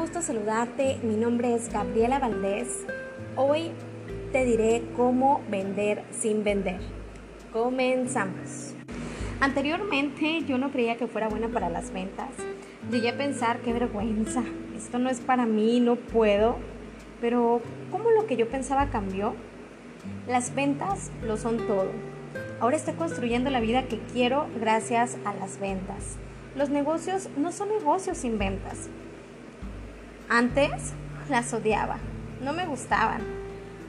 gusto saludarte. Mi nombre es Gabriela Valdés. Hoy te diré cómo vender sin vender. Comenzamos. Anteriormente yo no creía que fuera buena para las ventas. Llegué a pensar, qué vergüenza, esto no es para mí, no puedo. Pero ¿cómo lo que yo pensaba cambió? Las ventas lo son todo. Ahora estoy construyendo la vida que quiero gracias a las ventas. Los negocios no son negocios sin ventas. Antes las odiaba, no me gustaban,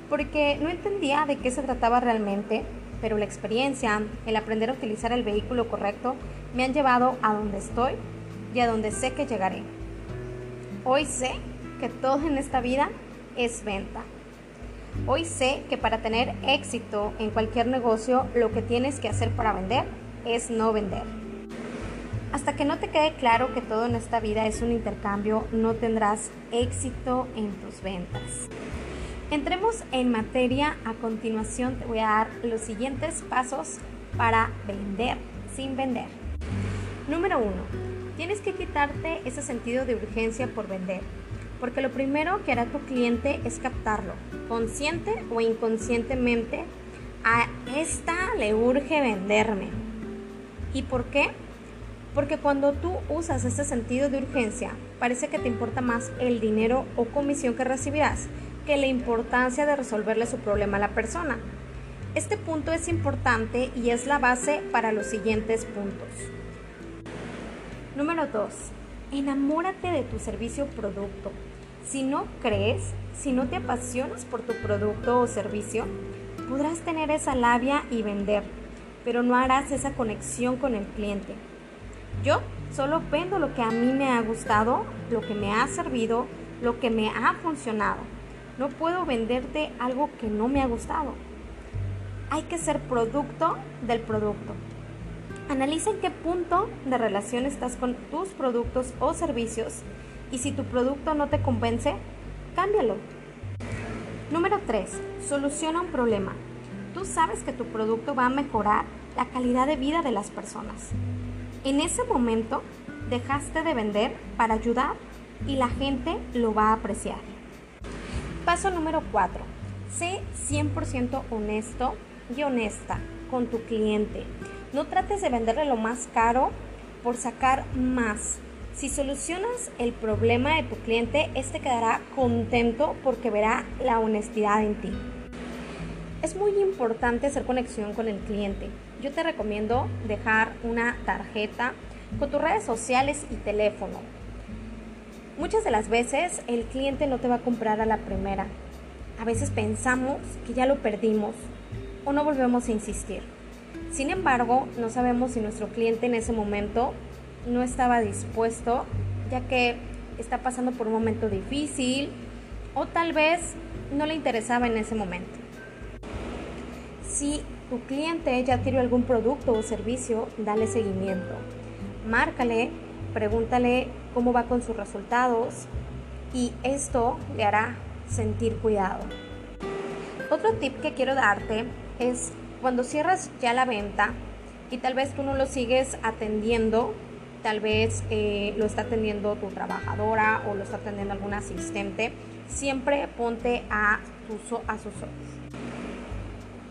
porque no entendía de qué se trataba realmente, pero la experiencia, el aprender a utilizar el vehículo correcto, me han llevado a donde estoy y a donde sé que llegaré. Hoy sé que todo en esta vida es venta. Hoy sé que para tener éxito en cualquier negocio, lo que tienes que hacer para vender es no vender. Hasta que no te quede claro que todo en esta vida es un intercambio, no tendrás éxito en tus ventas. Entremos en materia. A continuación te voy a dar los siguientes pasos para vender sin vender. Número uno, tienes que quitarte ese sentido de urgencia por vender, porque lo primero que hará tu cliente es captarlo, consciente o inconscientemente. A esta le urge venderme. ¿Y por qué? Porque cuando tú usas este sentido de urgencia, parece que te importa más el dinero o comisión que recibirás que la importancia de resolverle su problema a la persona. Este punto es importante y es la base para los siguientes puntos. Número 2. Enamórate de tu servicio o producto. Si no crees, si no te apasionas por tu producto o servicio, podrás tener esa labia y vender, pero no harás esa conexión con el cliente. Yo solo vendo lo que a mí me ha gustado, lo que me ha servido, lo que me ha funcionado. No puedo venderte algo que no me ha gustado. Hay que ser producto del producto. Analiza en qué punto de relación estás con tus productos o servicios y si tu producto no te convence, cámbialo. Número 3. Soluciona un problema. Tú sabes que tu producto va a mejorar la calidad de vida de las personas. En ese momento dejaste de vender para ayudar y la gente lo va a apreciar. Paso número 4. Sé 100% honesto y honesta con tu cliente. No trates de venderle lo más caro por sacar más. Si solucionas el problema de tu cliente, este quedará contento porque verá la honestidad en ti. Es muy importante hacer conexión con el cliente. Yo te recomiendo dejar una tarjeta con tus redes sociales y teléfono. Muchas de las veces el cliente no te va a comprar a la primera. A veces pensamos que ya lo perdimos o no volvemos a insistir. Sin embargo, no sabemos si nuestro cliente en ese momento no estaba dispuesto, ya que está pasando por un momento difícil o tal vez no le interesaba en ese momento. Si tu cliente ya adquirió algún producto o servicio, dale seguimiento. Márcale, pregúntale cómo va con sus resultados y esto le hará sentir cuidado. Otro tip que quiero darte es cuando cierras ya la venta y tal vez tú no lo sigues atendiendo, tal vez eh, lo está atendiendo tu trabajadora o lo está atendiendo algún asistente, siempre ponte a, a sus ojos.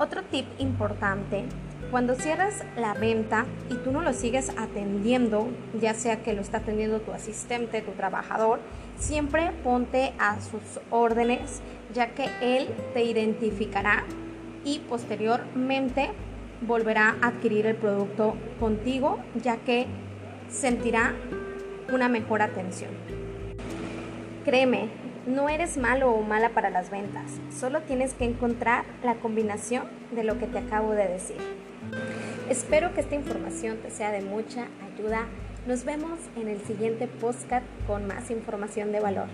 Otro tip importante, cuando cierras la venta y tú no lo sigues atendiendo, ya sea que lo está atendiendo tu asistente, tu trabajador, siempre ponte a sus órdenes, ya que él te identificará y posteriormente volverá a adquirir el producto contigo, ya que sentirá una mejor atención. Créeme, no eres malo o mala para las ventas, solo tienes que encontrar la combinación de lo que te acabo de decir. Espero que esta información te sea de mucha ayuda. Nos vemos en el siguiente podcast con más información de valor.